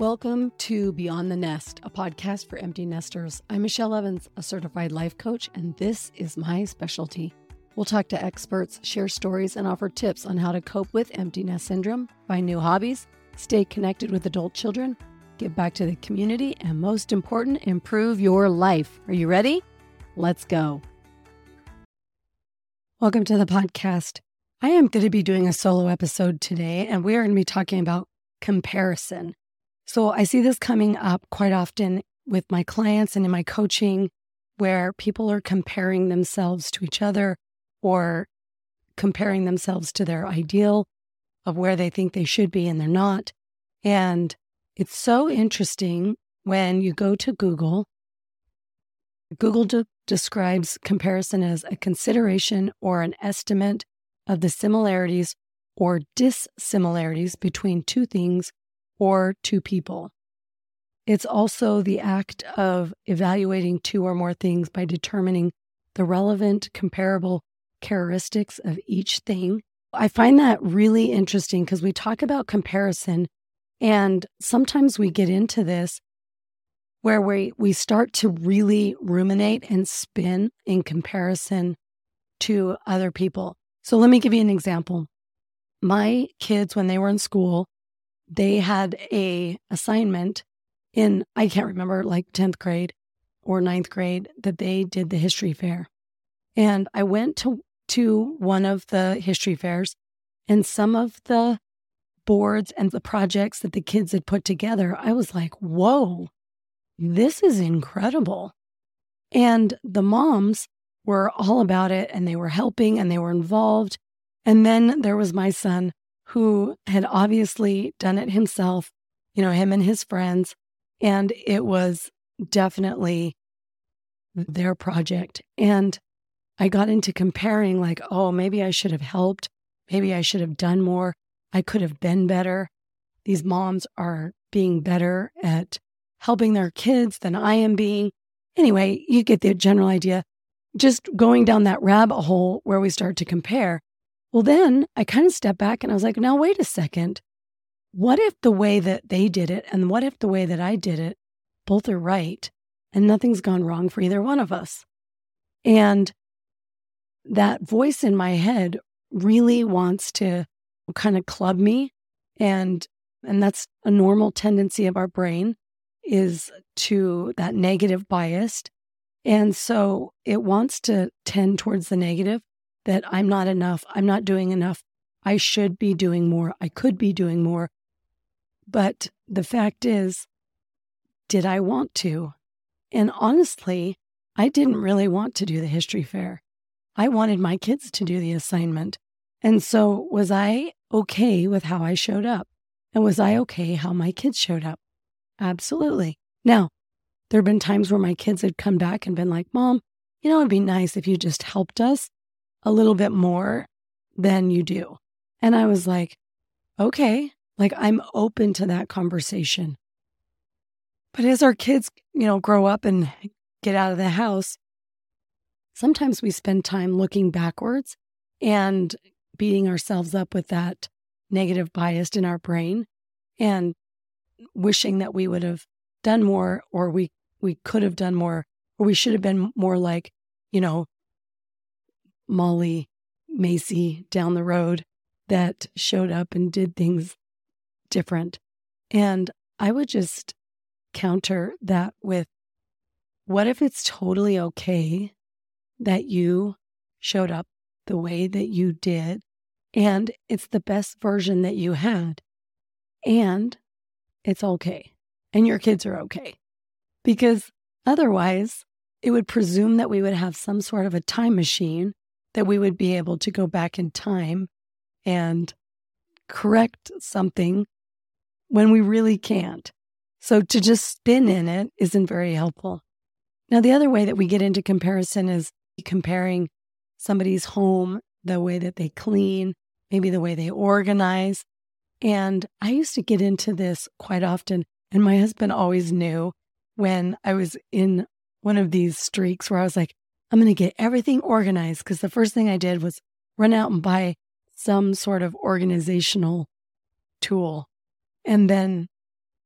Welcome to Beyond the Nest, a podcast for empty nesters. I'm Michelle Evans, a certified life coach, and this is my specialty. We'll talk to experts, share stories, and offer tips on how to cope with empty nest syndrome, find new hobbies, stay connected with adult children, give back to the community, and most important, improve your life. Are you ready? Let's go. Welcome to the podcast. I am going to be doing a solo episode today, and we are going to be talking about comparison. So I see this coming up quite often with my clients and in my coaching where people are comparing themselves to each other or comparing themselves to their ideal of where they think they should be and they're not. And it's so interesting when you go to Google. Google de- describes comparison as a consideration or an estimate of the similarities or dissimilarities between two things or two people. It's also the act of evaluating two or more things by determining the relevant comparable characteristics of each thing. I find that really interesting because we talk about comparison and sometimes we get into this where we, we start to really ruminate and spin in comparison to other people. So let me give you an example. My kids, when they were in school, they had a assignment in I can't remember like 10th grade or ninth grade that they did the history fair. And I went to to one of the history fairs and some of the boards and the projects that the kids had put together, I was like, "Whoa. This is incredible." And the moms were all about it and they were helping and they were involved. And then there was my son who had obviously done it himself, you know, him and his friends. And it was definitely their project. And I got into comparing, like, oh, maybe I should have helped. Maybe I should have done more. I could have been better. These moms are being better at helping their kids than I am being. Anyway, you get the general idea. Just going down that rabbit hole where we start to compare. Well, then I kind of stepped back and I was like, now, wait a second. What if the way that they did it and what if the way that I did it both are right and nothing's gone wrong for either one of us? And that voice in my head really wants to kind of club me and and that's a normal tendency of our brain is to that negative bias and so it wants to tend towards the negative that I'm not enough. I'm not doing enough. I should be doing more. I could be doing more. But the fact is, did I want to? And honestly, I didn't really want to do the history fair. I wanted my kids to do the assignment. And so, was I okay with how I showed up? And was I okay how my kids showed up? Absolutely. Now, there have been times where my kids had come back and been like, Mom, you know, it'd be nice if you just helped us a little bit more than you do. And I was like, okay, like I'm open to that conversation. But as our kids, you know, grow up and get out of the house, sometimes we spend time looking backwards and beating ourselves up with that negative bias in our brain and wishing that we would have done more or we we could have done more or we should have been more like, you know, Molly Macy down the road that showed up and did things different. And I would just counter that with what if it's totally okay that you showed up the way that you did and it's the best version that you had and it's okay and your kids are okay? Because otherwise, it would presume that we would have some sort of a time machine that we would be able to go back in time and correct something when we really can't. So to just spin in it isn't very helpful. Now, the other way that we get into comparison is comparing somebody's home, the way that they clean, maybe the way they organize. And I used to get into this quite often. And my husband always knew when I was in one of these streaks where I was like, I'm going to get everything organized because the first thing I did was run out and buy some sort of organizational tool. And then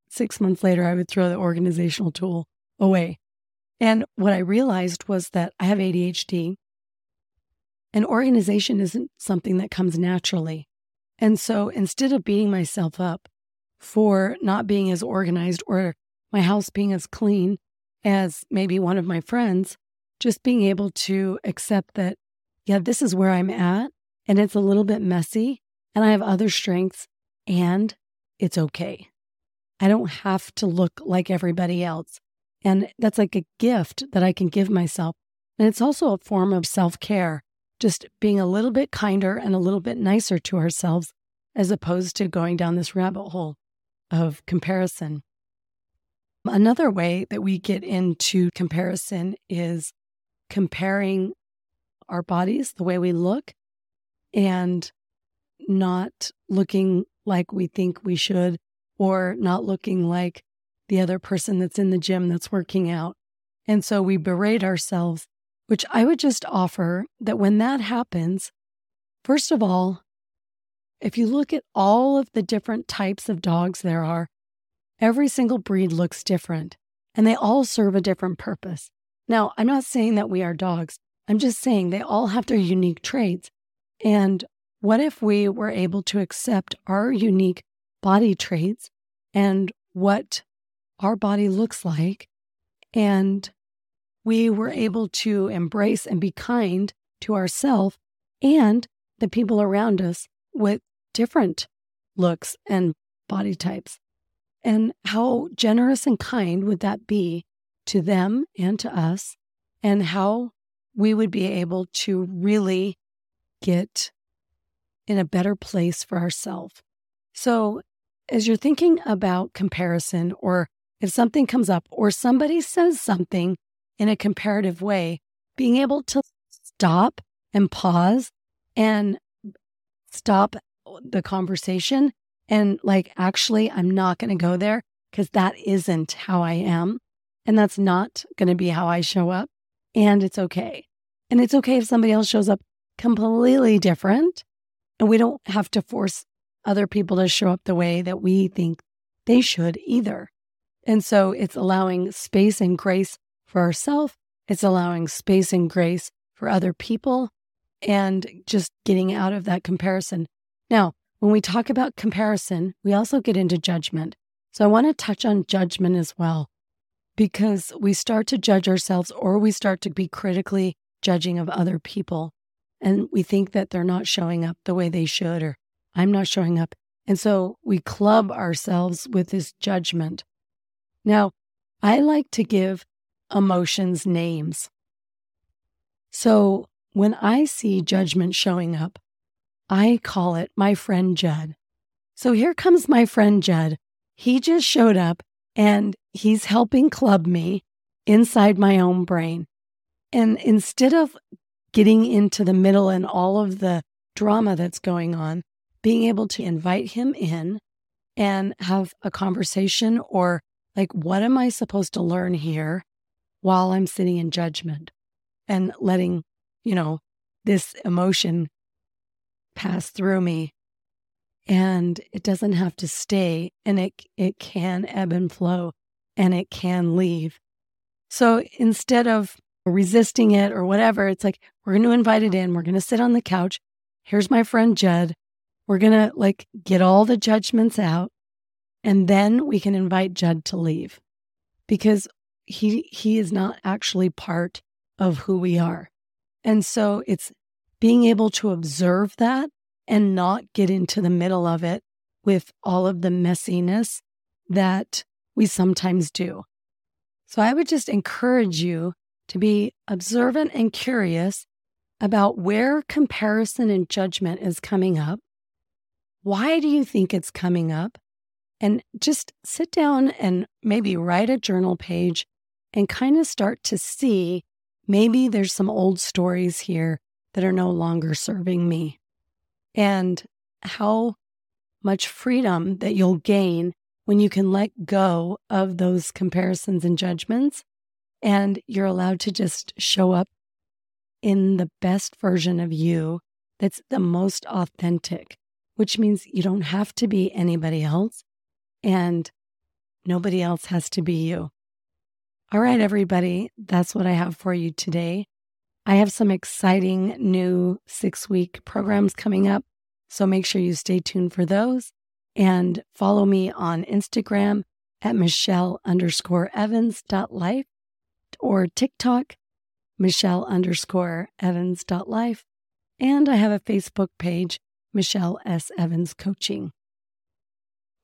six months later, I would throw the organizational tool away. And what I realized was that I have ADHD and organization isn't something that comes naturally. And so instead of beating myself up for not being as organized or my house being as clean as maybe one of my friends, just being able to accept that, yeah, this is where I'm at and it's a little bit messy and I have other strengths and it's okay. I don't have to look like everybody else. And that's like a gift that I can give myself. And it's also a form of self care, just being a little bit kinder and a little bit nicer to ourselves as opposed to going down this rabbit hole of comparison. Another way that we get into comparison is comparing our bodies, the way we look, and not looking like we think we should, or not looking like the other person that's in the gym that's working out. And so we berate ourselves, which I would just offer that when that happens, first of all, if you look at all of the different types of dogs there are, every single breed looks different and they all serve a different purpose. Now, I'm not saying that we are dogs. I'm just saying they all have their unique traits. And what if we were able to accept our unique body traits and what our body looks like. And we were able to embrace and be kind to ourselves and the people around us with different looks and body types. And how generous and kind would that be to them and to us? And how we would be able to really get in a better place for ourselves. So, as you're thinking about comparison or if something comes up or somebody says something in a comparative way, being able to stop and pause and stop the conversation and like, actually, I'm not going to go there because that isn't how I am. And that's not going to be how I show up. And it's okay. And it's okay if somebody else shows up completely different. And we don't have to force other people to show up the way that we think they should either. And so it's allowing space and grace for ourselves. It's allowing space and grace for other people and just getting out of that comparison. Now, when we talk about comparison, we also get into judgment. So I want to touch on judgment as well, because we start to judge ourselves or we start to be critically judging of other people. And we think that they're not showing up the way they should, or I'm not showing up. And so we club ourselves with this judgment. Now, I like to give emotions names. So when I see judgment showing up, I call it my friend Judd. So here comes my friend Judd. He just showed up and he's helping club me inside my own brain. And instead of getting into the middle and all of the drama that's going on, being able to invite him in and have a conversation or like, what am I supposed to learn here while I'm sitting in judgment and letting, you know, this emotion pass through me? And it doesn't have to stay and it, it can ebb and flow and it can leave. So instead of resisting it or whatever, it's like, we're going to invite it in. We're going to sit on the couch. Here's my friend Judd. We're going to like get all the judgments out and then we can invite Judd to leave because he he is not actually part of who we are. And so it's being able to observe that and not get into the middle of it with all of the messiness that we sometimes do. So I would just encourage you to be observant and curious about where comparison and judgment is coming up. Why do you think it's coming up? and just sit down and maybe write a journal page and kind of start to see maybe there's some old stories here that are no longer serving me and how much freedom that you'll gain when you can let go of those comparisons and judgments and you're allowed to just show up in the best version of you that's the most authentic, which means you don't have to be anybody else. And Nobody else has to be you. All right, everybody, that's what I have for you today. I have some exciting new six week programs coming up. So make sure you stay tuned for those and follow me on Instagram at Michelle underscore Evans dot life or TikTok, Michelle underscore Evans dot life. And I have a Facebook page, Michelle S. Evans Coaching.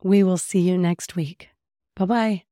We will see you next week. Bye bye.